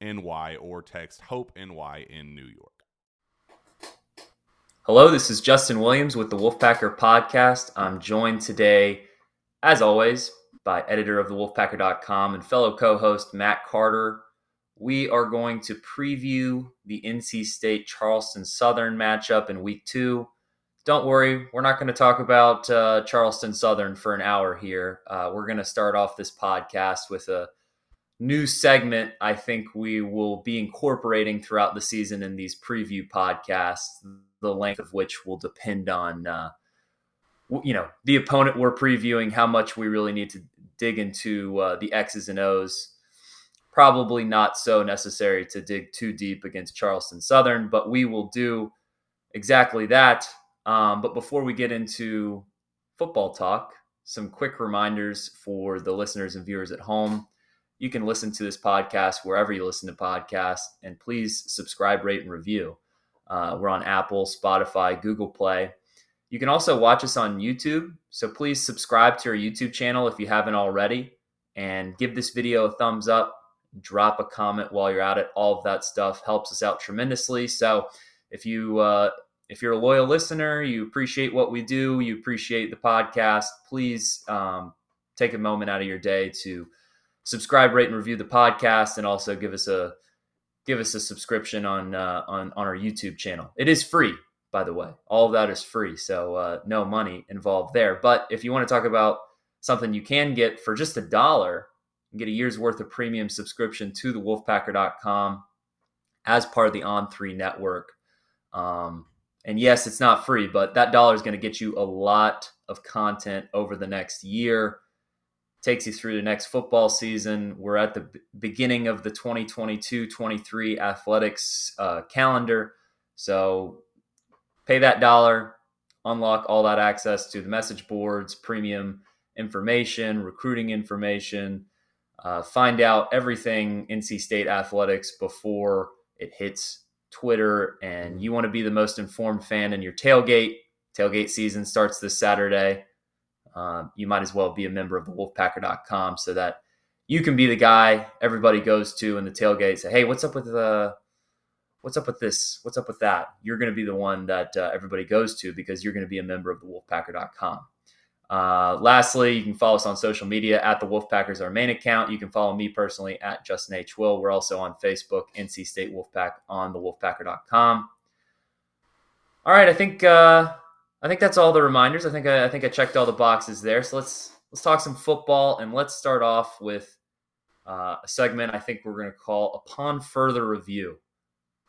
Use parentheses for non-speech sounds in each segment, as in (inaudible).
NY or text Hope NY in New York. Hello, this is Justin Williams with the Wolfpacker Podcast. I'm joined today, as always, by editor of the Wolfpacker.com and fellow co host Matt Carter. We are going to preview the NC State Charleston Southern matchup in week two. Don't worry, we're not going to talk about uh, Charleston Southern for an hour here. Uh, we're going to start off this podcast with a new segment I think we will be incorporating throughout the season in these preview podcasts, the length of which will depend on, uh, you know, the opponent we're previewing, how much we really need to dig into uh, the X's and O's. Probably not so necessary to dig too deep against Charleston Southern, but we will do exactly that. Um, but before we get into football talk, some quick reminders for the listeners and viewers at home you can listen to this podcast wherever you listen to podcasts. And please subscribe, rate, and review. Uh, we're on Apple, Spotify, Google Play. You can also watch us on YouTube. So please subscribe to our YouTube channel if you haven't already and give this video a thumbs up. Drop a comment while you're at it. All of that stuff helps us out tremendously. So if you uh, if you're a loyal listener, you appreciate what we do, you appreciate the podcast, please um, take a moment out of your day to subscribe, rate, and review the podcast, and also give us a give us a subscription on uh, on on our YouTube channel. It is free, by the way. All of that is free, so uh, no money involved there. But if you want to talk about something you can get for just a dollar, and get a year's worth of premium subscription to the Wolfpacker.com as part of the On Three network. Um, and yes, it's not free, but that dollar is going to get you a lot of content over the next year takes you through the next football season. We're at the beginning of the 2022 23 athletics uh, calendar. So pay that dollar, unlock all that access to the message boards, premium information, recruiting information, uh, find out everything NC State athletics before it hits Twitter. And you want to be the most informed fan in your tailgate. Tailgate season starts this Saturday um, you might as well be a member of the wolfpacker.com so that you can be the guy everybody goes to in the tailgate say hey what's up with the what's up with this? What's up with that? You're going to be the one that uh, everybody goes to because you're going to be a member of the wolfpacker.com uh, lastly you can follow us on social media. At the wolfpackers our main account you can follow me personally at justin h. Will. We're also on facebook nc state wolfpack on the wolfpacker.com all right i think uh, I think that's all the reminders. I think I, I think I checked all the boxes there. So let's let's talk some football and let's start off with uh, a segment I think we're going to call Upon Further Review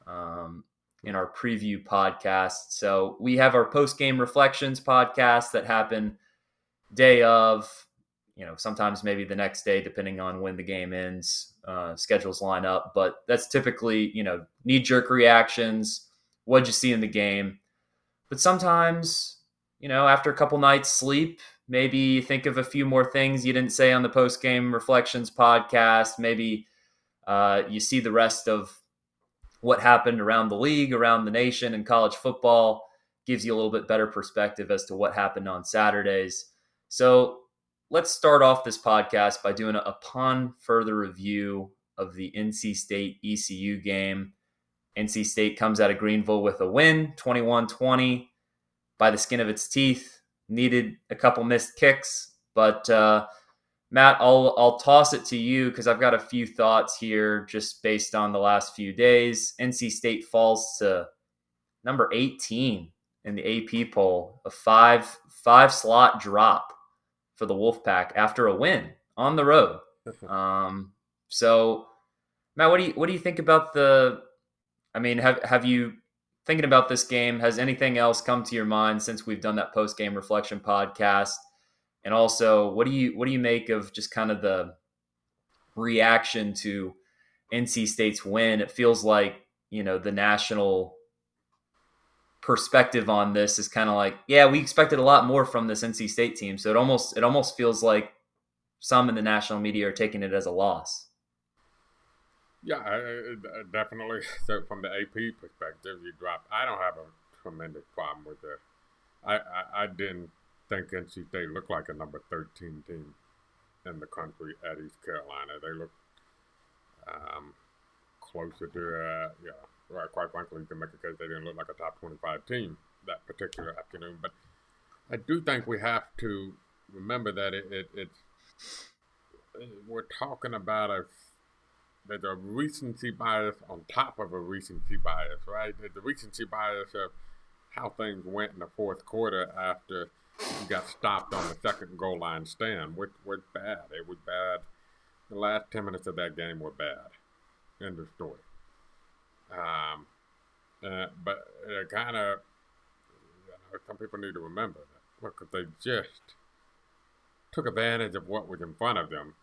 um, in our preview podcast. So we have our post game reflections podcast that happen day of, you know, sometimes maybe the next day, depending on when the game ends, uh, schedules line up. But that's typically, you know, knee jerk reactions. What'd you see in the game? But sometimes, you know, after a couple nights sleep, maybe think of a few more things you didn't say on the post game reflections podcast. Maybe uh, you see the rest of what happened around the league, around the nation, and college football. Gives you a little bit better perspective as to what happened on Saturdays. So let's start off this podcast by doing a upon further review of the NC State ECU game. NC State comes out of Greenville with a win, 21 20, by the skin of its teeth. Needed a couple missed kicks, but uh, Matt, I'll I'll toss it to you because I've got a few thoughts here just based on the last few days. NC State falls to number 18 in the AP poll, a five five slot drop for the Wolfpack after a win on the road. (laughs) Um, so, Matt, what do you what do you think about the? I mean, have have you thinking about this game? Has anything else come to your mind since we've done that post game reflection podcast? And also, what do you what do you make of just kind of the reaction to NC State's win? It feels like you know the national perspective on this is kind of like, yeah, we expected a lot more from this NC State team. So it almost it almost feels like some in the national media are taking it as a loss. Yeah, I, I, definitely. (laughs) So from the AP perspective, you drop. I don't have a tremendous problem with it. I, I, I didn't think NC State looked like a number 13 team in the country at East Carolina. They looked um, closer to, uh, yeah, right, quite frankly, you can make a case they didn't look like a top 25 team that particular afternoon. But I do think we have to remember that it, it, it's, we're talking about a there's a recency bias on top of a recency bias, right? There's a recency bias of how things went in the fourth quarter after you got stopped on the second goal line stand, which was bad. It was bad. The last 10 minutes of that game were bad. End of story. Um, uh, but it kind of, you know, some people need to remember that. Look, they just took advantage of what was in front of them,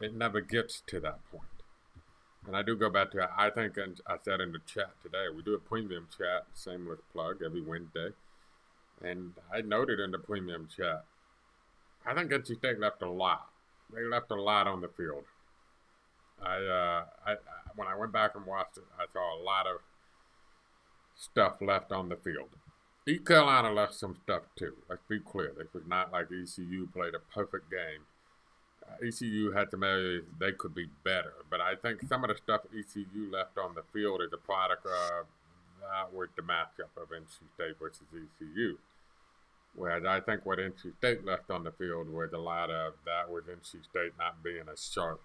it never gets to that point. And I do go back to, I think, I said in the chat today, we do a premium chat, shameless plug, every Wednesday. And I noted in the premium chat, I think NC State left a lot. They left a lot on the field. I, uh, I, when I went back and watched it, I saw a lot of stuff left on the field. East Carolina left some stuff too. Let's be clear. This was not like ECU played a perfect game. ECU had some areas they could be better, but I think some of the stuff ECU left on the field is a product of that was the matchup of NC State versus ECU. Whereas I think what NC State left on the field was a lot of that was NC State not being as sharp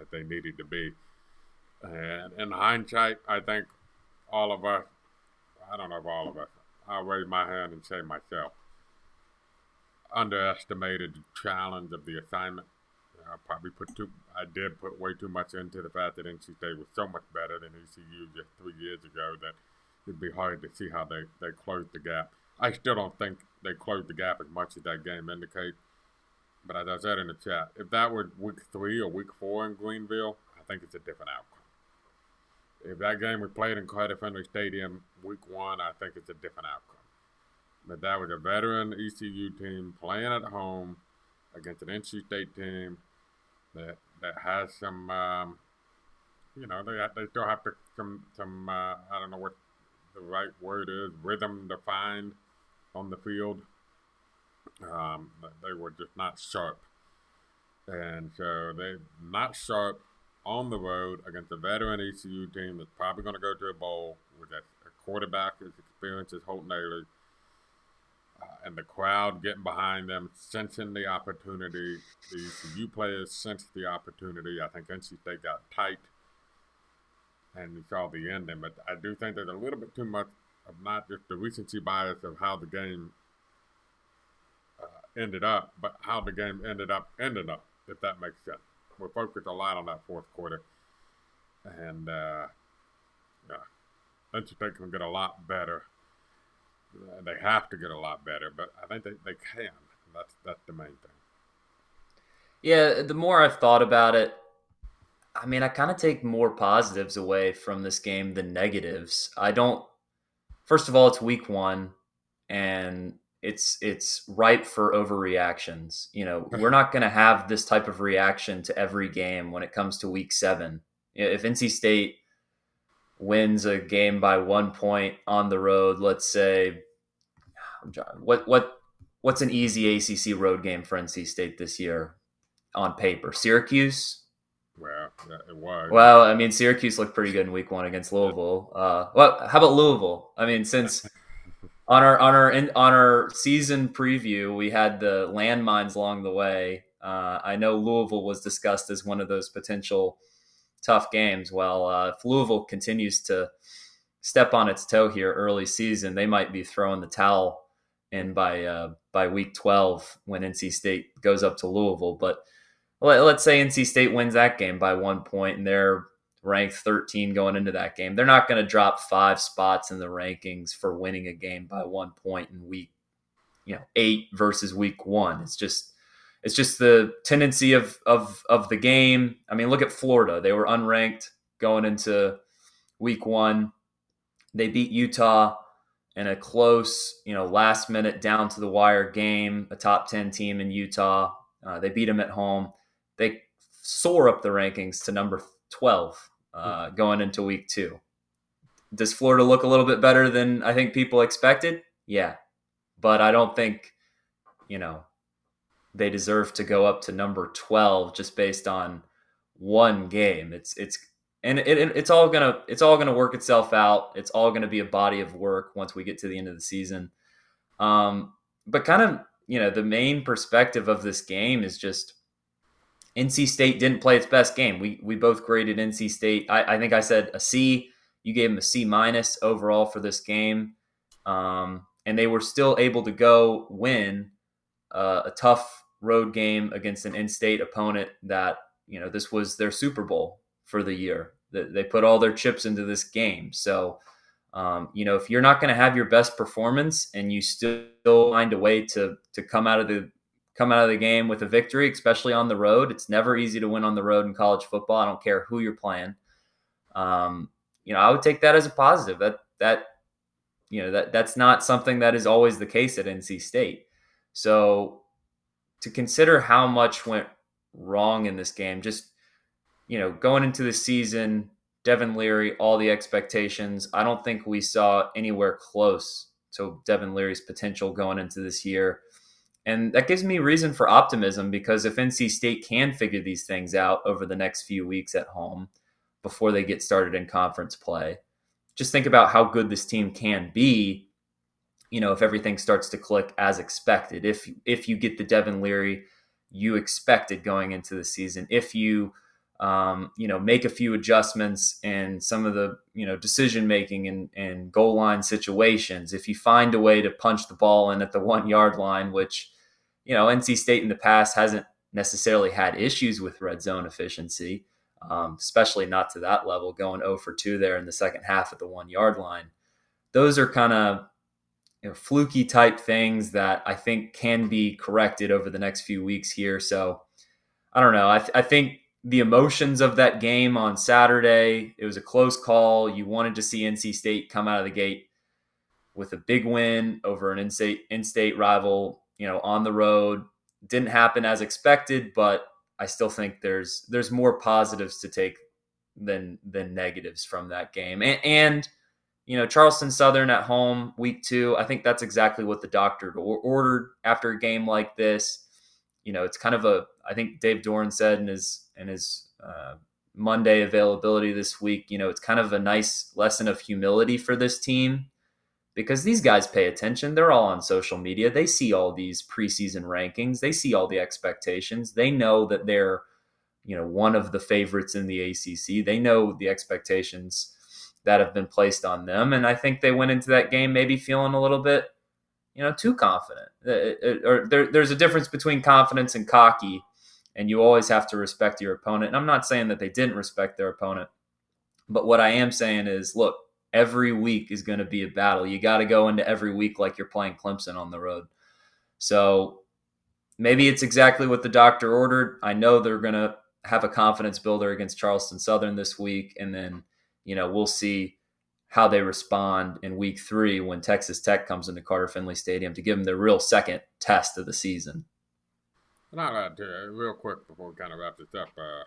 as they needed to be. And in hindsight, I think all of us, I don't know if all of us, I'll raise my hand and say myself, underestimated the challenge of the assignment. I probably put too, I did put way too much into the fact that NC State was so much better than ECU just three years ago that it'd be hard to see how they, they closed the gap. I still don't think they closed the gap as much as that game indicates. But as I said in the chat, if that were week three or week four in Greenville, I think it's a different outcome. If that game was played in Carter Finley Stadium week one, I think it's a different outcome. But that was a veteran ECU team playing at home against an NC State team that that has some, um, you know, they they still have to some some uh, I don't know what the right word is rhythm defined on the field. Um, they were just not sharp, and so they not sharp on the road against a veteran ECU team that's probably going to go to a bowl with a, quarterback as experienced as Holt Ahlers, uh, and the crowd getting behind them, sensing the opportunity. The ECU players sensed the opportunity. I think NC State got tight, and we saw the ending. But I do think there's a little bit too much of not just the recency bias of how the game uh, ended up, but how the game ended up ended up, if that makes sense. we focused a lot on that fourth quarter, and uh, yeah, NC State can get a lot better. They have to get a lot better, but I think they, they can. That's that's the main thing. Yeah, the more I've thought about it, I mean, I kind of take more positives away from this game than negatives. I don't. First of all, it's week one, and it's it's ripe for overreactions. You know, (laughs) we're not going to have this type of reaction to every game when it comes to week seven. If NC State wins a game by one point on the road, let's say, what what what's an easy ACC road game for NC State this year on paper? Syracuse. Well, it was. Well, I mean, Syracuse looked pretty good in Week One against Louisville. Uh, well, how about Louisville? I mean, since (laughs) on our on our in, on our season preview, we had the landmines along the way. Uh, I know Louisville was discussed as one of those potential tough games. Well, uh, if Louisville continues to step on its toe here early season, they might be throwing the towel in by uh, by week 12 when NC State goes up to Louisville. But let, us say NC State wins that game by one point and they're ranked 13 going into that game. They're not going to drop five spots in the rankings for winning a game by one point in week, you know, eight versus week one. It's just it's just the tendency of of of the game. I mean, look at Florida; they were unranked going into week one. They beat Utah in a close, you know, last minute down to the wire game. A top ten team in Utah. Uh, they beat them at home. They soar up the rankings to number twelve uh, going into week two. Does Florida look a little bit better than I think people expected? Yeah, but I don't think you know they deserve to go up to number 12 just based on one game. It's it's and it, it, it's all gonna it's all gonna work itself out. It's all gonna be a body of work once we get to the end of the season. Um, but kind of you know the main perspective of this game is just NC State didn't play its best game. We we both graded NC State. I, I think I said a C. You gave them a C minus overall for this game, um, and they were still able to go win uh, a tough road game against an in-state opponent that you know this was their Super Bowl for the year. They put all their chips into this game. So, um, you know, if you're not going to have your best performance and you still find a way to to come out of the come out of the game with a victory, especially on the road, it's never easy to win on the road in college football. I don't care who you're playing. Um, you know, I would take that as a positive. That that you know that that's not something that is always the case at NC State. So to consider how much went wrong in this game, just you know, going into the season, Devin Leary, all the expectations. I don't think we saw anywhere close to Devin Leary's potential going into this year. And that gives me reason for optimism because if NC State can figure these things out over the next few weeks at home before they get started in conference play, just think about how good this team can be you know, if everything starts to click as expected, if if you get the Devin Leary you expected going into the season, if you um, you know make a few adjustments in some of the you know decision making and, and goal line situations, if you find a way to punch the ball in at the one yard line, which you know NC State in the past hasn't necessarily had issues with red zone efficiency, um, especially not to that level, going 0 for 2 there in the second half at the one yard line. Those are kind of you know, fluky type things that I think can be corrected over the next few weeks here. So I don't know. I, th- I think the emotions of that game on Saturday, it was a close call. You wanted to see NC State come out of the gate with a big win over an in-state, rival, you know, on the road. Didn't happen as expected, but I still think there's there's more positives to take than than negatives from that game. And, and you know, Charleston Southern at home, week two. I think that's exactly what the doctor ordered after a game like this. You know, it's kind of a. I think Dave Doeren said in his in his uh, Monday availability this week. You know, it's kind of a nice lesson of humility for this team because these guys pay attention. They're all on social media. They see all these preseason rankings. They see all the expectations. They know that they're, you know, one of the favorites in the ACC. They know the expectations that have been placed on them. And I think they went into that game maybe feeling a little bit, you know, too confident. It, it, or there, there's a difference between confidence and cocky. And you always have to respect your opponent. And I'm not saying that they didn't respect their opponent, but what I am saying is, look, every week is going to be a battle. You got to go into every week like you're playing Clemson on the road. So maybe it's exactly what the doctor ordered. I know they're going to have a confidence builder against Charleston Southern this week, and then you know we'll see how they respond in week three when Texas Tech comes into Carter Finley Stadium to give them their real second test of the season. And I'll add to it real quick before we kind of wrap this up. Uh,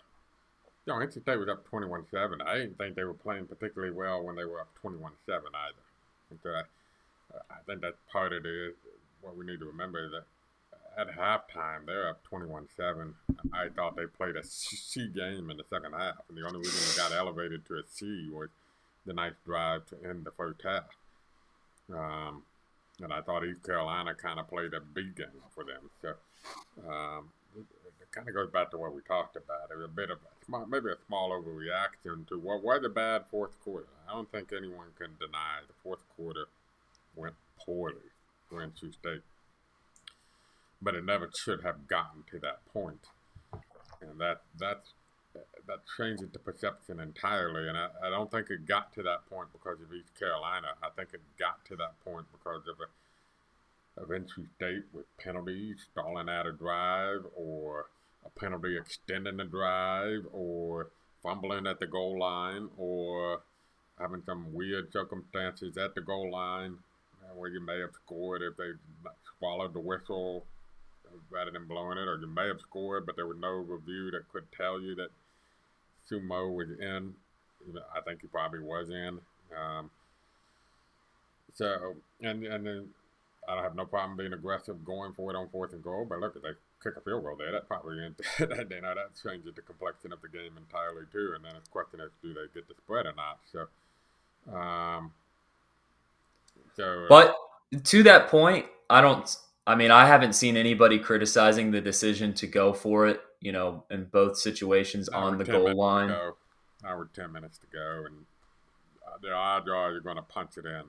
you know, NC State was up 21 7. I didn't think they were playing particularly well when they were up 21 7 either. And so I, think that's part of it. What we need to remember is that at halftime, they're up 21 7. I thought they played a C game in the second half. And the only reason they got elevated to a C was the nice drive to end the first half. Um, and I thought East Carolina kind of played a a B game for them. So um, it, it kind of goes back to what we talked about. It was a bit of a small, maybe a small overreaction to what was a bad fourth quarter. I don't think anyone can deny the fourth quarter went poorly for NC State but it never should have gotten to that point. And that that's that changes the perception entirely. And I, I don't think it got to that point because of East Carolina. I think it got to that point because of a of NC State with penalties, stalling out a drive, or a penalty extending the drive, or fumbling at the goal line, or having some weird circumstances at the goal line uh, where you may have scored if they swallowed the whistle rather than blowing it, or you may have scored, but there was no review that could tell you that Sumo was in. I think he probably was in. Um, so, and and then I don't have no problem being aggressive going for it on fourth and goal, but look, if they kick a field goal there, that probably (laughs) that you know that changes the complexion of the game entirely too. And then it's question of do they get the spread or not. So, um, so but to that point, I don't I mean, I haven't seen anybody criticizing the decision to go for it, you know, in both situations on the goal line. Hour 10 minutes to go, and uh, the odds are you're going to punch it in.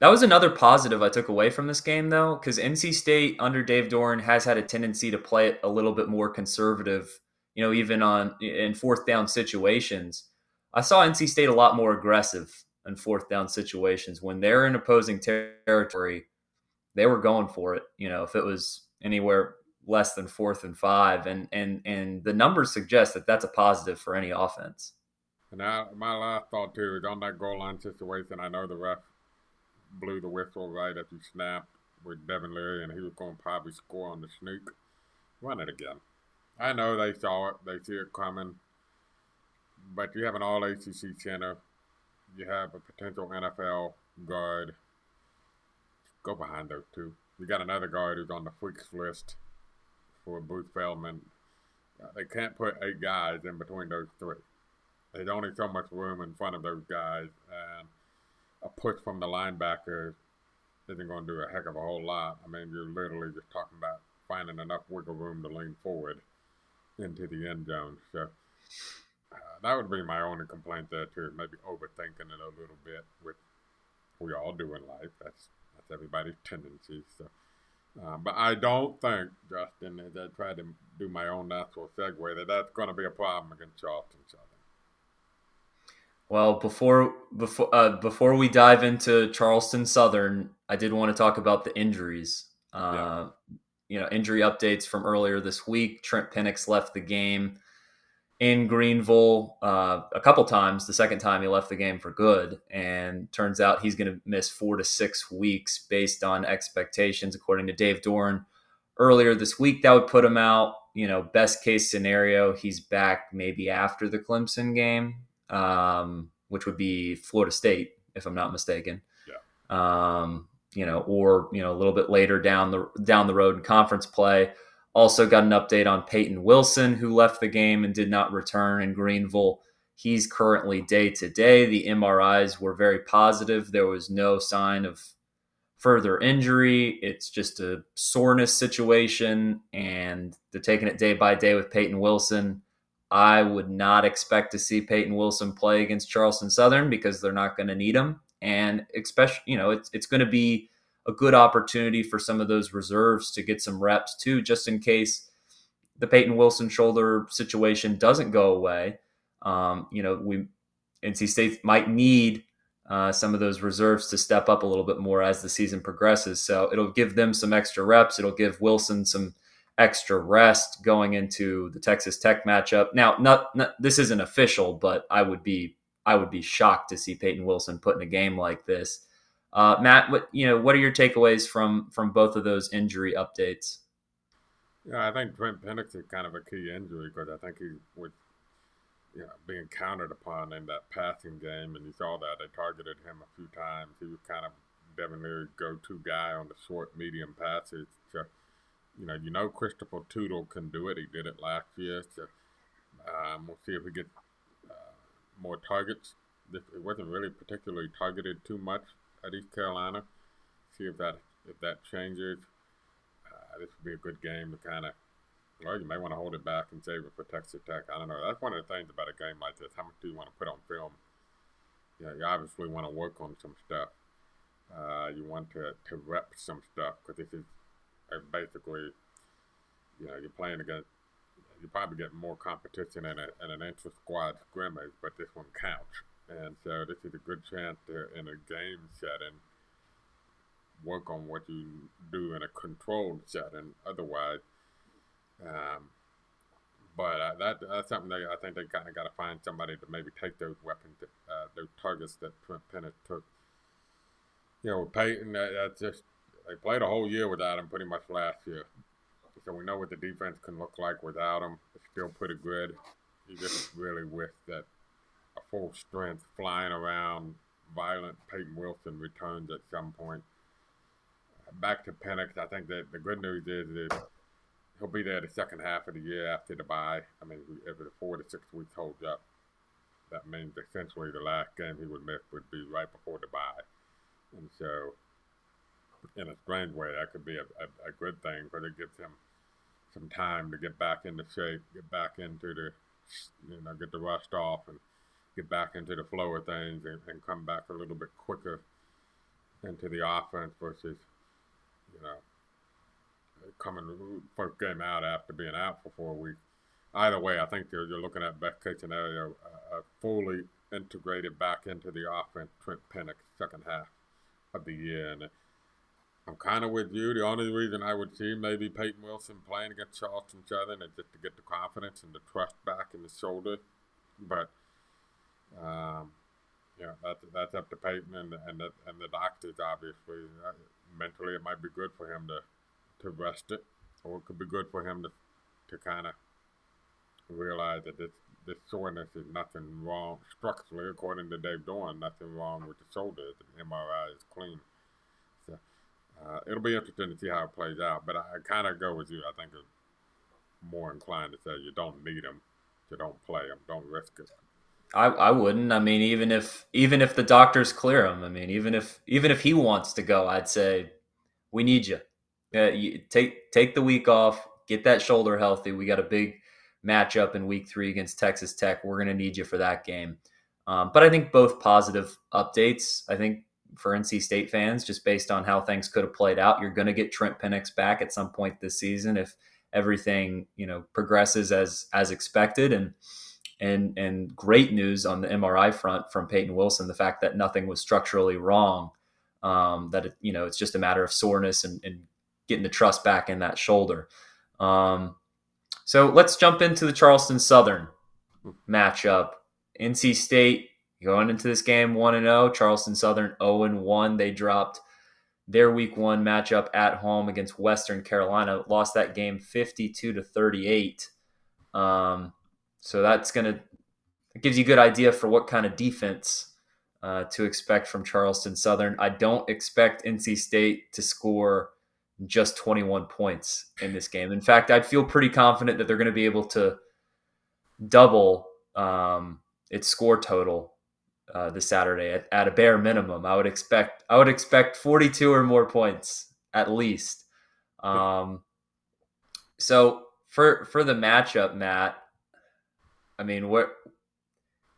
That was another positive I took away from this game, though, because NC State under Dave Doeren has had a tendency to play it a little bit more conservative, you know, even on in fourth down situations. I saw NC State a lot more aggressive in fourth down situations when they're in opposing territory they were going for it. You know, if it was anywhere less than fourth and five, and and and the numbers suggest that that's a positive for any offense. And now my last thought too is on that goal line situation. I know the ref blew the whistle right as he snapped with Devin Leary, and he was going to probably score on the sneak. Run it again. I know they saw it; they see it coming. But you have an All ACC center. You have a potential NFL guard go behind those two. You got another guard who's on the freaks list for Bruce Feldman. They can't put eight guys in between those three. There's only so much room in front of those guys, and a push from the linebacker isn't going to do a heck of a whole lot. I mean, you're literally just talking about finding enough wiggle room to lean forward into the end zone. So uh, that would be my only complaint there too. Maybe overthinking it a little bit, which we all do in life. That's that's everybody's tendencies. So, uh, but I don't think, Justin, as I try to do my own natural segue, that that's going to be a problem against Charleston Southern. Well, before before uh, before we dive into Charleston Southern, I did want to talk about the injuries. Uh, yeah. You know, injury updates from earlier this week. Trent Pennix left the game in Greenville uh, a couple times. The second time he left the game for good, and turns out he's going to miss four to six weeks based on expectations, according to Dave Doeren. Earlier this week, that would put him out. You know, best case scenario, he's back maybe after the Clemson game, um, which would be Florida State, if I'm not mistaken. Yeah. Um, you know, or you know, a little bit later down the down the road in conference play. Also got an update on Peyton Wilson, who left the game and did not return in Greenville. He's currently day to day. The MRIs were very positive. There was no sign of further injury. It's just a soreness situation, and they're taking it day by day with Peyton Wilson. I would not expect to see Peyton Wilson play against Charleston Southern because they're not going to need him. And especially, you know, it's it's going to be a good opportunity for some of those reserves to get some reps too, just in case the Peyton Wilson shoulder situation doesn't go away, um, you know, we NC State might need uh, some of those reserves to step up a little bit more as the season progresses. So it'll give them some extra reps. It'll give Wilson some extra rest going into the Texas Tech matchup. Now, not, not this isn't official, but I would be I would be shocked to see Peyton Wilson put in a game like this. Uh, Matt, what you know, what are your takeaways from from both of those injury updates? Yeah, I think Trent Pennix is kind of a key injury because I think he would, you know, being counted upon in that passing game, and you saw that they targeted him a few times. He was kind of Devin go-to guy on the short, medium passes. So, you know, you know Christopher Toudle can do it. He did it last year. So, um, we'll see if we get uh, more targets. It wasn't really particularly targeted too much at East Carolina. See if that if that changes. Uh, this would be a good game to kind of well, you may want to hold it back and save it for Texas Tech. I don't know. That's one of the things about a game like this. How much do you want to put on film? You know, you obviously want to work on some stuff. Uh, you want to, to rep some stuff because this is basically, you know, you're playing against, you probably get more competition in, a, in an intra squad scrimmage, but this one counts. And so this is a good chance to, in a game setting, work on what you do in a controlled setting. Otherwise, um, but uh, that that's something that I think they kind of got to find somebody to maybe take those weapons, uh, those targets that Trent Pennix took. You know, Peyton, that, that's just they played a whole year without him, pretty much last year. So we know what the defense can look like without him. It's still pretty good. You just really wish that full strength, flying around, violent Peyton Wilson returns at some point. Back to Pennix, I think that the good news is that he'll be there the second half of the year after the bye. I mean, if the four to six weeks holds up, that means essentially the last game he would miss would be right before the bye. And so, in a strange way, that could be a, a, a good thing because it gives him some time to get back into shape, get back into the, you know, get the rust off and get back into the flow of things and, and come back a little bit quicker into the offense versus, you know, coming first game out after being out for four weeks. Either way, I think you're, you're looking at best case scenario, uh, fully integrated back into the offense. Trent Pennix second half of the year, and I'm kind of with you. The only reason I would see maybe Peyton Wilson playing against Charleston Southern is just to get the confidence and the trust back in the shoulder, but. Um, yeah, that's that's up to Peyton and and the, and the doctors. Obviously, uh, mentally, it might be good for him to to rest it, or it could be good for him to to kind of realize that this this soreness is nothing wrong structurally, according to Dave Doeren, nothing wrong with the shoulder. The MRI is clean. So uh, it'll be interesting to see how it plays out. But I, I kind of go with you. I think I'm more inclined to say you don't need him, you don't play him, don't risk it. I, I wouldn't. I mean, even if even if the doctors clear him, I mean, even if even if he wants to go, I'd say we need you. Uh, you take take the week off, get that shoulder healthy. We got a big matchup in week three against Texas Tech. We're going to need you for that game. Um, but I think both positive updates. I think for NC State fans, just based on how things could have played out, you're going to get Trent Pennix back at some point this season if everything you know progresses as as expected. And and and great news on the MRI front from Peyton Wilson, the fact that nothing was structurally wrong. Um, that it, you know it's just a matter of soreness and, and getting the trust back in that shoulder. Um, so let's jump into the Charleston Southern matchup. NC State going into this game 1 and 0, Charleston Southern 0 and 1. They dropped their week 1 matchup at home against Western Carolina, lost that game 52 to 38. Um, so that's going to it gives you a good idea for what kind of defense uh, to expect from Charleston Southern. I don't expect NC State to score just 21 points in this game. In fact, I'd feel pretty confident that they're going to be able to double um, its score total uh, this Saturday at, at, a bare minimum. I would expect I would expect 42 or more points at least. Um, so for for the matchup, Matt, I mean, what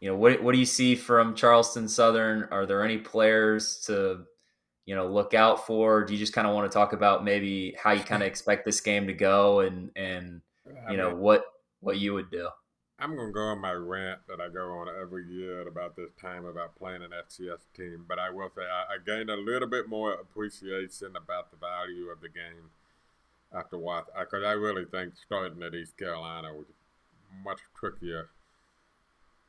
you know, what what do you see from Charleston Southern? Are there any players to you know look out for? Do you just kind of want to talk about maybe how you kind of (laughs) expect this game to go and and you know what what you would do. I'm gonna go on my rant that I go on every year at about this time about playing an FCS team, but I will say I, I gained a little bit more appreciation about the value of the game after watch because I really think starting at East Carolina was much trickier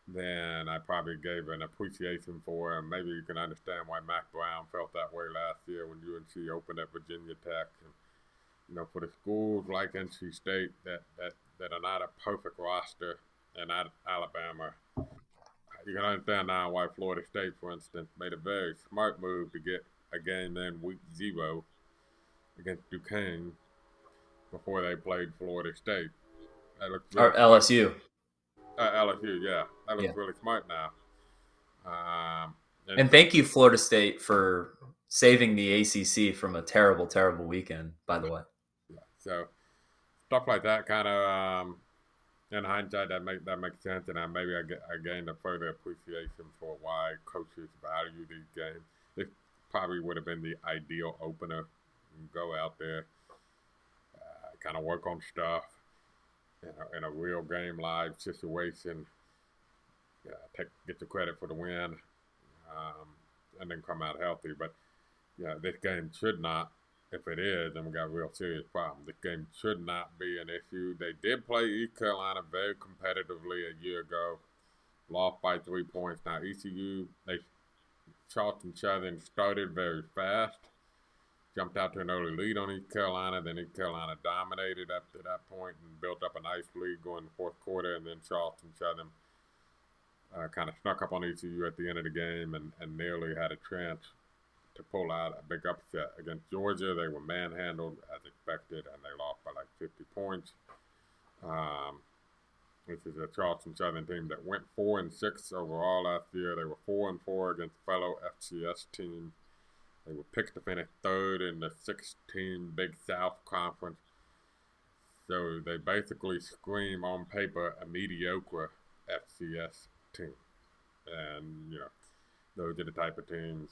than I probably gave an appreciation for, and maybe you can understand why Mack Brown felt that way last year when UNC opened at Virginia Tech. And, you know, for the schools like NC State that, that, that are not a perfect roster and not Alabama, you can understand now why Florida State, for instance, made a very smart move to get a game in week zero against Duquesne before they played Florida State. That looked really or LSU. Uh, LSU, yeah, that looks yeah. really smart now. Um, and, and thank you, Florida State, for saving the ACC from a terrible, terrible weekend. By the way. Yeah. So stuff like that kind of um, in hindsight that make that makes sense, and I, maybe I, get, I gained a further appreciation for why coaches value these games. This probably would have been the ideal opener. go out there, uh, kind of work on stuff, in a, in a real game live situation. Take get the credit for the win, um, and then come out healthy. But yeah, this game should not. If it is, then we got a real serious problem. This game should not be an issue. They did play East Carolina very competitively a year ago, lost by three points. Now ECU, they Charleston Southern started very fast jumped out to an early lead on East Carolina. Then East Carolina dominated up to that point and built up a nice lead going fourth quarter. And then Charleston Southern uh, kind of snuck up on ECU at the end of the game and, and nearly had a chance to pull out a big upset against Georgia. They were manhandled as expected, and they lost by like 50 points. Um, this is a Charleston Southern team that went four and six overall last year. They were four and four against fellow FCS teams they were picked to finish third in the 16 Big South Conference. So they basically scream on paper a mediocre FCS team. And, you know, those are the type of teams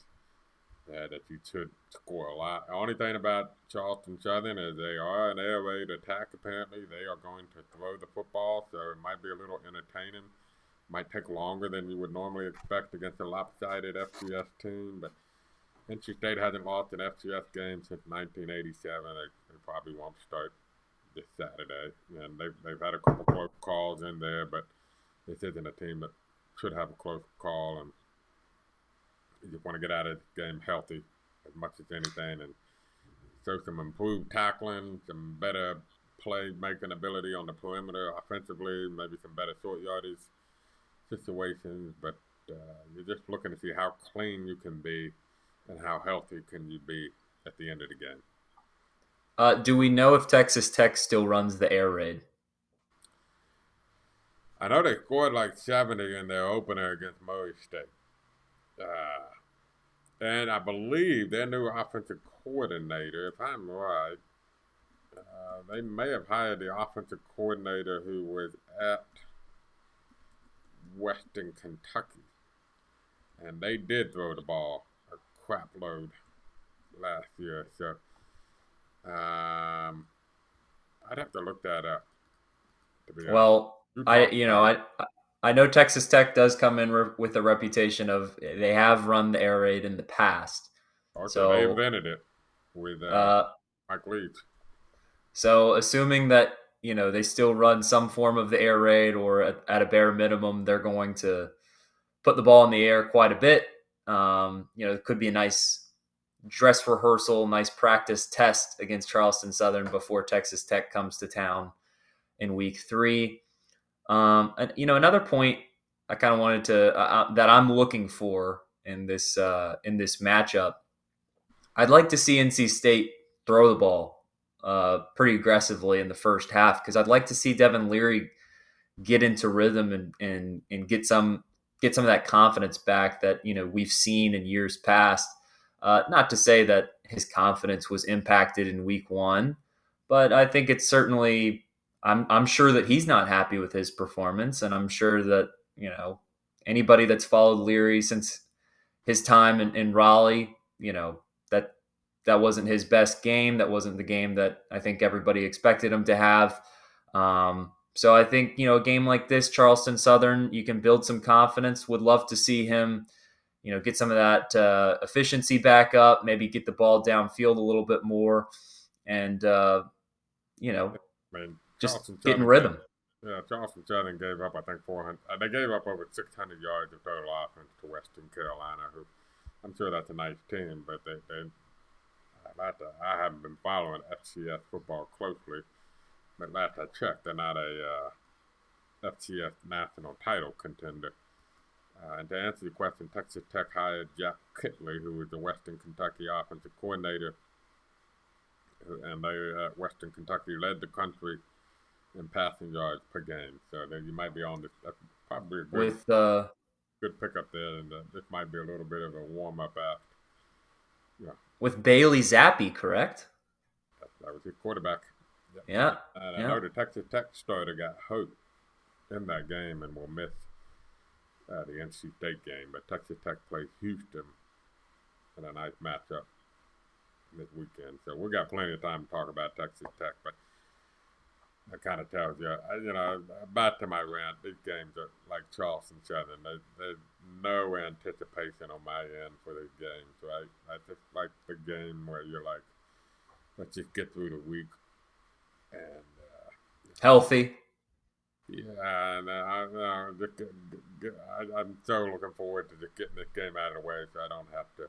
uh, that you should score a lot. The only thing about Charleston Southern is they are an air raid attack, apparently. They are going to throw the football, so it might be a little entertaining. Might take longer than you would normally expect against a lopsided FCS team, but NC State hasn't lost an FCS game since 1987. They, they probably won't start this Saturday. And they've, they've had a couple close calls in there, but this isn't a team that should have a close call. And you just want to get out of the game healthy as much as anything and show some improved tackling, some better play making ability on the perimeter offensively, maybe some better short yardage situations. But uh, you're just looking to see how clean you can be and how healthy can you be at the end of the game? Uh, do we know if Texas Tech still runs the air raid? I know they scored like 70 in their opener against Murray State. Uh, and I believe their new offensive coordinator, if I'm right, uh, they may have hired the offensive coordinator who was at Western Kentucky. And they did throw the ball crap load last year. So um, I'd have to look that up. well, I you know I I know Texas Tech does come in re- with a reputation of they have run the air raid in the past. Okay, so they invented it with uh, uh, Mike Leach. So assuming that you know they still run some form of the air raid, or at, at a bare minimum, they're going to put the ball in the air quite a bit. Um, you know, it could be a nice dress rehearsal, nice practice test against Charleston Southern before Texas Tech comes to town in week three. Um, and, you know, another point I kind of wanted to uh, uh, that I'm looking for in this uh, in this matchup, I'd like to see NC State throw the ball uh, pretty aggressively in the first half because I'd like to see Devin Leary get into rhythm and and and get some get some of that confidence back that you know we've seen in years past. Uh, not to say that his confidence was impacted in week one, but I think it's certainly. I'm I'm sure that he's not happy with his performance, and I'm sure that you know anybody that's followed Leary since his time in, in Raleigh, you know that that wasn't his best game. That wasn't the game that I think everybody expected him to have. Um, so I think you know a game like this, Charleston Southern, you can build some confidence. Would love to see him, you know, get some of that uh, efficiency back up. Maybe get the ball downfield a little bit more, and uh, you know, I mean, just Charleston getting rhythm. gave- Yeah, Charleston Southern gave up, I think, 400. Uh, they gave up over 600 yards of total offense to Western Carolina, who I'm sure that's a nice team, but they, they I haven't been following FCS football closely, but last I checked, they're not a uh, FCS national title contender. Uh, and to answer your question, Texas Tech hired Zach Kittley, who was the Western Kentucky offensive coordinator, and they uh, Western Kentucky led the country in passing yards per game. So you might be on this. That's probably a good, with uh, good pickup there, and uh, this might be a little bit of a warm up after. with Bailey Zappe, correct? That, that was his quarterback. Yeah, And Yeah. I know the Texas Tech starter got hurt in that game and will miss uh, the NC State game. But Texas Tech plays Houston in a nice matchup this weekend. So we got plenty of time to talk about Texas Tech. But that kind of tells you, I- you know, back to my rant, these games are like Charleston Southern. There, there's no anticipation on my end for these games, right? I just like the game where you're like, let's just get through the week and uh, healthy. yeah, and uh, I, uh, get, get, I, I'm so looking forward to just getting this game out of the way, so I don't have to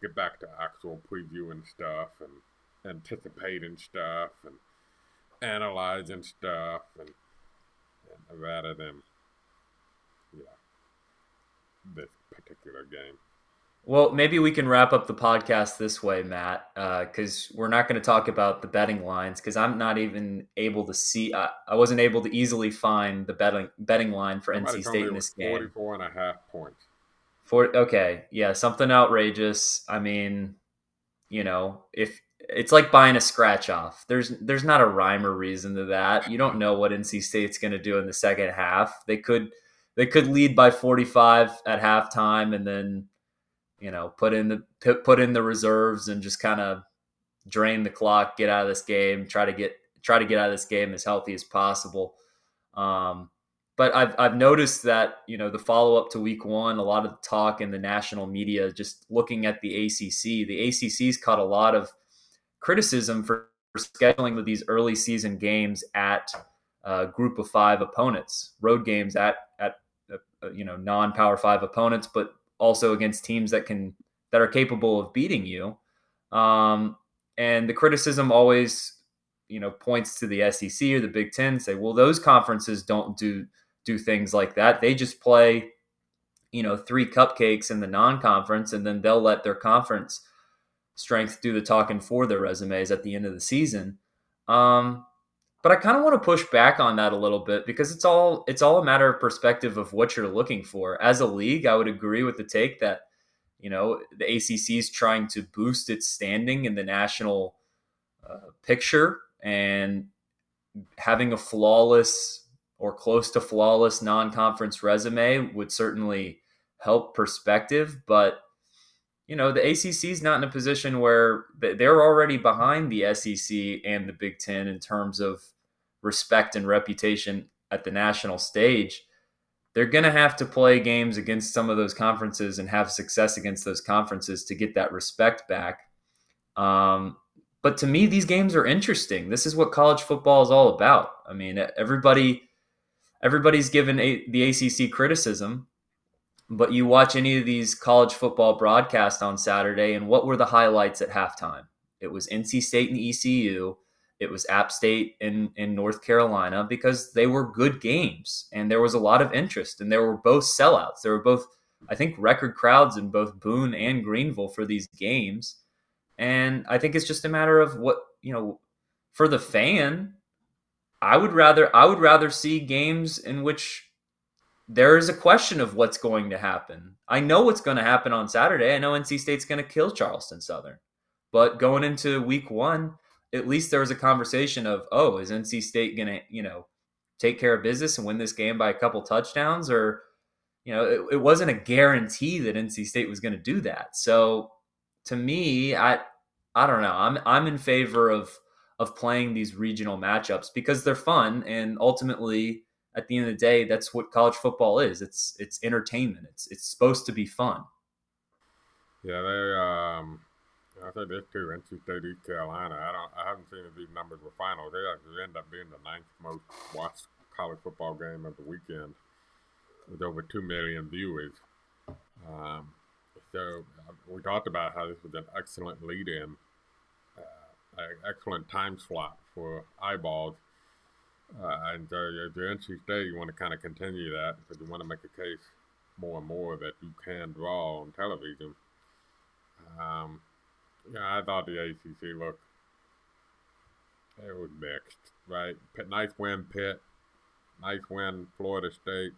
get back to actual previewing stuff and anticipating stuff and analyzing stuff, and, and rather than know this particular game. Well, maybe we can wrap up the podcast this way, Matt, uh, because we're not going to talk about the betting lines because I'm not even able to see. I, I wasn't able to easily find the betting betting line for Somebody NC State in this game. 44 and a half points. For okay, yeah, something outrageous. I mean, you know, if it's like buying a scratch off, there's there's not a rhyme or reason to that. You don't know what NC State's going to do in the second half. They could they could lead by 45 at halftime and then you know put in the put in the reserves and just kind of drain the clock, get out of this game, try to get try to get out of this game as healthy as possible. Um, but I've I've noticed that you know the follow up to week one, a lot of the talk in the national media, just looking at the ACC. The ACC's caught a lot of criticism for, scheduling with these early season games at uh, group of five opponents, road games at at uh, you know non power five opponents, but also against teams that can that are capable of beating you. Um, and the criticism always you know points to the SEC or the Big Ten, say, well, those conferences don't do do things like that. They just play, you know, three cupcakes in the non-conference, and then they'll let their conference strength do the talking for their resumes at the end of the season. Um, but I kind of want to push back on that a little bit because it's all it's all a matter of perspective of what you're looking for. As a league, I would agree with the take that you know the ACC is trying to boost its standing in the national uh, picture and having a flawless or close to flawless non-conference resume would certainly help perspective but you know the ACC is not in a position where they're already behind the SEC and the Big 10 in terms of respect and reputation at the national stage they're going to have to play games against some of those conferences and have success against those conferences to get that respect back um, but to me these games are interesting this is what college football is all about i mean everybody everybody's given a, the ACC criticism, but you watch any of these college football broadcasts on Saturday, and what were the highlights at halftime? It was NC State and ECU. It was App State in, in North Carolina because they were good games and there was a lot of interest and there were both sellouts. There were both, I think, record crowds in both Boone and Greenville for these games. And I think it's just a matter of what, you know, for the fan, I would rather I would rather see games in which there is a question of what's going to happen. I know what's going to happen on Saturday. I know NC State's going to kill Charleston Southern. But going into week 1, at least there was a conversation of, "Oh, is NC State going to, you know, take care of business and win this game by a couple touchdowns? Or you know, it, it wasn't a guarantee that NC State was going to do that. So to me, I I don't know. I'm I'm in favor of of playing these regional matchups because they're fun. And ultimately at the end of the day that's what college football is. It's it's entertainment. It's it's supposed to be fun. Yeah they um I think this too, NC State, East Carolina. I don't, I haven't seen if these numbers were final. They actually end up being the ninth most watched college football game of the weekend, with over two million viewers. Um, so uh, we talked about how this was an excellent lead-in, uh, an excellent time slot for eyeballs. Uh, and so if you're NC State, you want to kind of continue that because you want to make a case more and more that you can draw on television. Um, yeah, I thought the ACC looked it was mixed, right? Nice win, Pitt. Nice win, Florida State.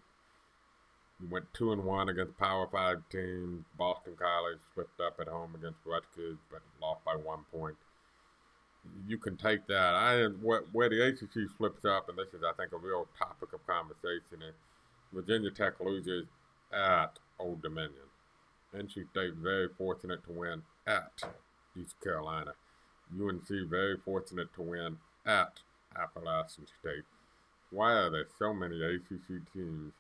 We went two and one against Power Five teams. Boston College slipped up at home against Rutgers, but lost by one point. You can take that. I where the ACC slips up, and this is, I think, a real topic of conversation. Is Virginia Tech loses at Old Dominion. NC State very fortunate to win at East Carolina. UNC very fortunate to win at Appalachian State. Why are there so many ACC teams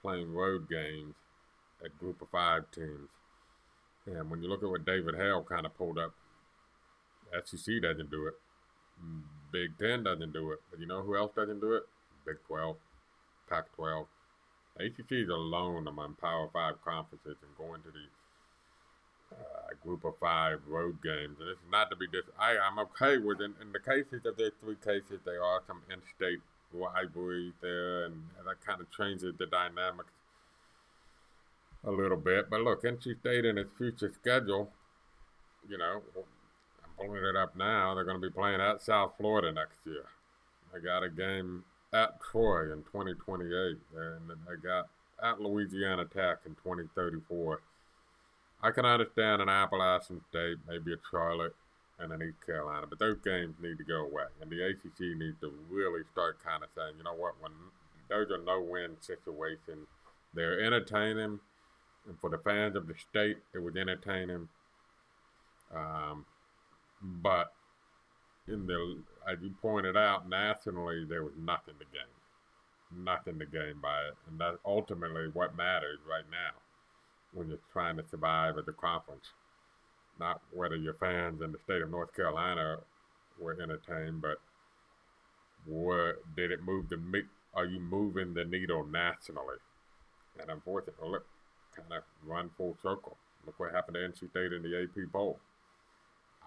playing road games at Group of Five teams? And when you look at what David Hale kind of pulled up, SEC doesn't do it. Big Ten doesn't do it. But you know who else doesn't do it? Big 12, Pac 12. ACC is alone among Power 5 conferences and going to these uh, group of five road games. And it's not to be dis. I, I'm okay with it. in the cases of the three cases, there are some in-state rivalries there, and, that kind of changes the dynamics a little bit. But look, NC State in its future schedule, you know, I'm pulling it up now. They're going to be playing at South Florida next year. They got a game at Troy in 2028, and then they got at Louisiana Tech in 2034. I can understand an Appalachian State, maybe a Charlotte, and an East Carolina, but those games need to go away. And the ACC needs to really start kind of saying, you know what, when those are no-win situations, they're entertaining, and for the fans of the state, it was entertaining. Um, but in the, as you pointed out, nationally, there was nothing to gain, nothing to gain by it, and that's ultimately what matters right now when you're trying to survive as a conference. Not whether your fans in the state of North Carolina were entertained, but were, did it move the are you moving the needle nationally? And unfortunately, look, kind of run full circle. Look what happened to NC State in the AP poll.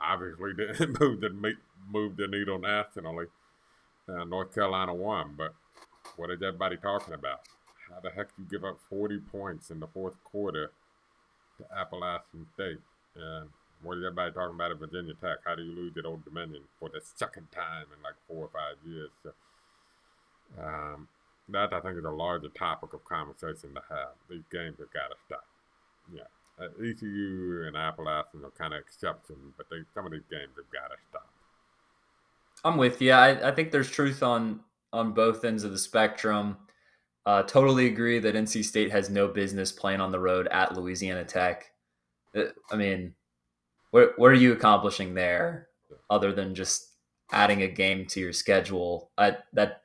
Obviously, (laughs) didn't move the move the needle nationally. Uh, North Carolina won, but what is everybody talking about? How the heck you give up 40 points in the fourth quarter to Appalachian State? And what is everybody talking about at Virginia Tech? How do you lose at Old Dominion for the second time in like four or five years? So, um, that I think is a larger topic of conversation to have. These games have got to stop. Yeah, uh, ECU and Appalachian are kind of exceptions, but they, some of these games have got to stop. I'm with you. I, I think there's truth on on both ends of the spectrum. Uh, totally agree that NC State has no business playing on the road at Louisiana Tech. Uh, I mean, what what are you accomplishing there other than just adding a game to your schedule? I, that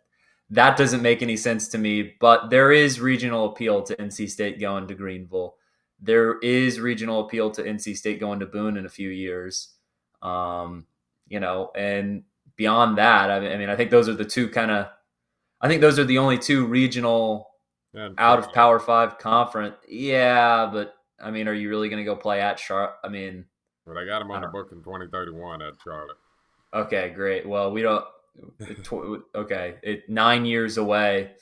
that doesn't make any sense to me. But there is regional appeal to NC State going to Greenville. There is regional appeal to NC State going to Boone in a few years. Um, you know, and beyond that, I mean, I think those are the two kind of I think those are the only two regional out of Power Five conference. Yeah, but I mean, are you really going to go play at Charlotte? I mean, well, I got him on the book in 2031 at Charlotte. Okay, great. Well, we don't. okay, it nine years away.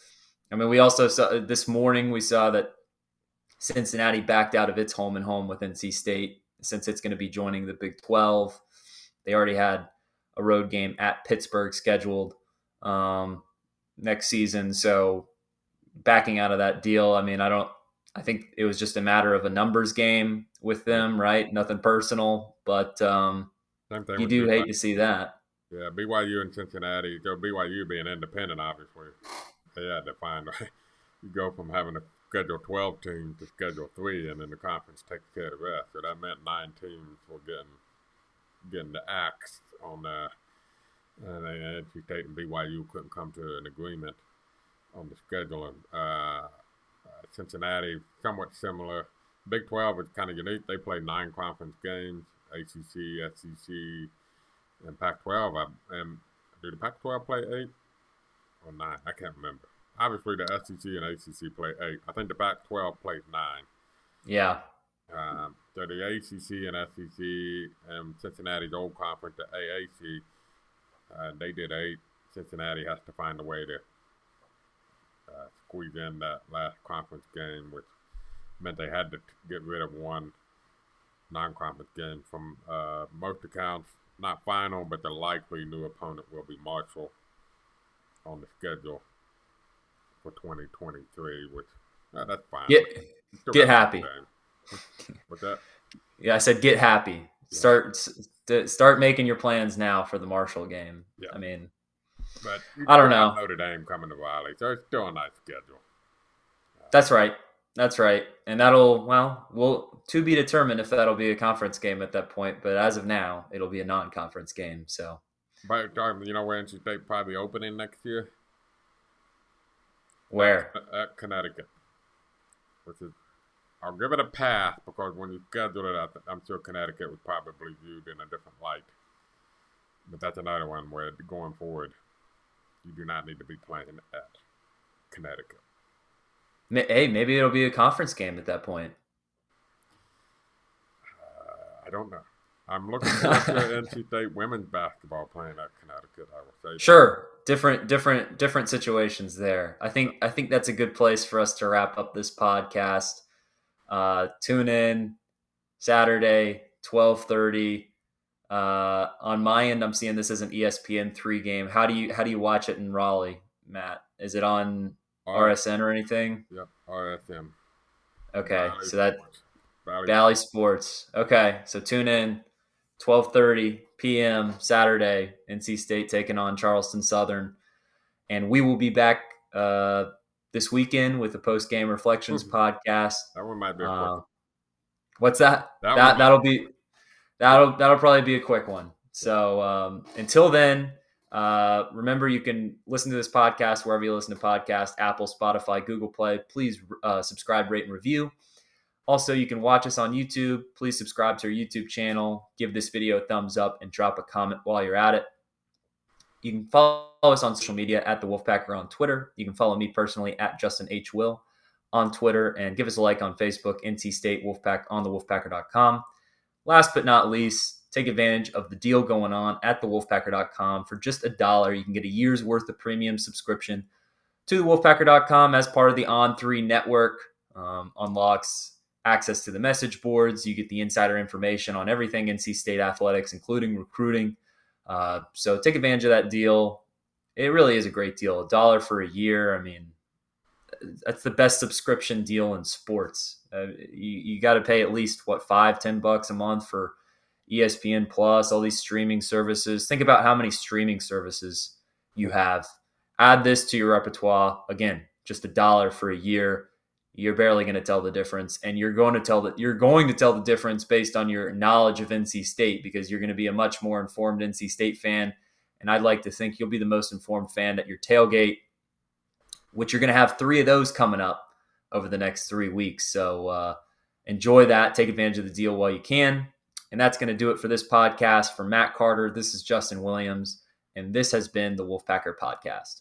I mean, we also saw this morning we saw that Cincinnati backed out of its home and home with NC State since it's going to be joining the Big 12. They already had a road game at Pittsburgh scheduled. Um, next season. So backing out of that deal, I mean, I don't. I think it was just a matter of a numbers game with them, right? Nothing personal, but um, you do BYU. hate to see that. Yeah, BYU and Cincinnati. Go BYU being independent, obviously. They had to find. You (laughs) go from having a schedule twelve teams to schedule three, and then the conference takes care of the rest. So that meant nine teams were getting getting the axe on uh, and uh, NC State and BYU couldn't come to an agreement on the schedule. Uh, uh, Cincinnati, somewhat similar. Big 12 is kind of unique. They play nine conference games ACC, SEC, and Pac 12. And do the Pac 12 play eight or nine? I can't remember. Obviously, the SEC and ACC play eight. I think the Pac 12 plays nine. Yeah. Um, so the ACC and SEC and Cincinnati's old conference, the AAC, uh, they did eight. Cincinnati has to find a way to uh, squeeze in that last conference game, which meant they had to get rid of one non-conference game. From uh, most accounts, not final, but the likely new opponent will be Marshall on the schedule for 2023, which uh, that's fine. Get, get happy. What's that? (laughs) Yeah, I said get happy. Yeah. Start start making your plans now for the Marshall game. Yeah. I mean, but I don't know. Notre Dame coming to Raleigh, so it's still a nice schedule. Uh, That's right. That's right. And that'll well, will to be determined if that'll be a conference game at that point. But as of now, it'll be a non-conference game. So. But um, you know where NC State probably opening next year? Where? At, at Connecticut, which is I'll give it a pass because when you schedule it, I'm sure Connecticut was probably viewed in a different light. But that's another one where going forward, you do not need to be playing at Connecticut. Hey, maybe it'll be a conference game at that point. Uh, I don't know. I'm looking forward to (laughs) NC State women's basketball playing at Connecticut. I will say. Sure, different, different, different situations there. I think, I think that's a good place for us to wrap up this podcast. Uh, tune in Saturday, twelve thirty. Uh, on my end, I'm seeing this as an ESPN three game. How do you how do you watch it in Raleigh, Matt? Is it on R- RSN or anything? Yep, RFM. Okay, Valley so that Sports. Bally. Bally Sports. Okay, so tune in, twelve thirty p.m. Saturday. NC State taking on Charleston Southern, and we will be back uh, this weekend with the post game reflections mm-hmm. podcast. That one might be. Uh, what's that? That, that that'll be that'll that'll probably be a quick one. So um, until then, uh, remember you can listen to this podcast wherever you listen to podcasts: Apple, Spotify, Google Play. Please uh, subscribe, rate, and review. Also, you can watch us on YouTube. Please subscribe to our YouTube channel. Give this video a thumbs up and drop a comment while you're at it. You can follow us on social media at the Wolfpacker on Twitter. You can follow me personally at Justin H. Will on Twitter and give us a like on Facebook, NC State Wolfpack on the Wolfpacker.com. Last but not least, take advantage of the deal going on at the Wolfpacker.com. For just a dollar, you can get a year's worth of premium subscription to the Wolfpacker.com as part of the On3 network. Um, unlocks access to the message boards. You get the insider information on everything NC State athletics, including recruiting uh, so take advantage of that deal. It really is a great deal. A dollar for a year. I mean, that's the best subscription deal in sports. Uh, you, you got to pay at least what five, ten bucks a month for ESPN Plus, all these streaming services. Think about how many streaming services you have. Add this to your repertoire. Again, just a dollar for a year you're barely going to tell the difference and you're going to tell that you're going to tell the difference based on your knowledge of NC State because you're going to be a much more informed NC State fan and I'd like to think you'll be the most informed fan at your tailgate which you're going to have 3 of those coming up over the next 3 weeks. So uh, enjoy that take advantage of the deal while you can. And that's going to do it for this podcast. For Matt Carter this is Justin Williams and this has been the Wolfpacker podcast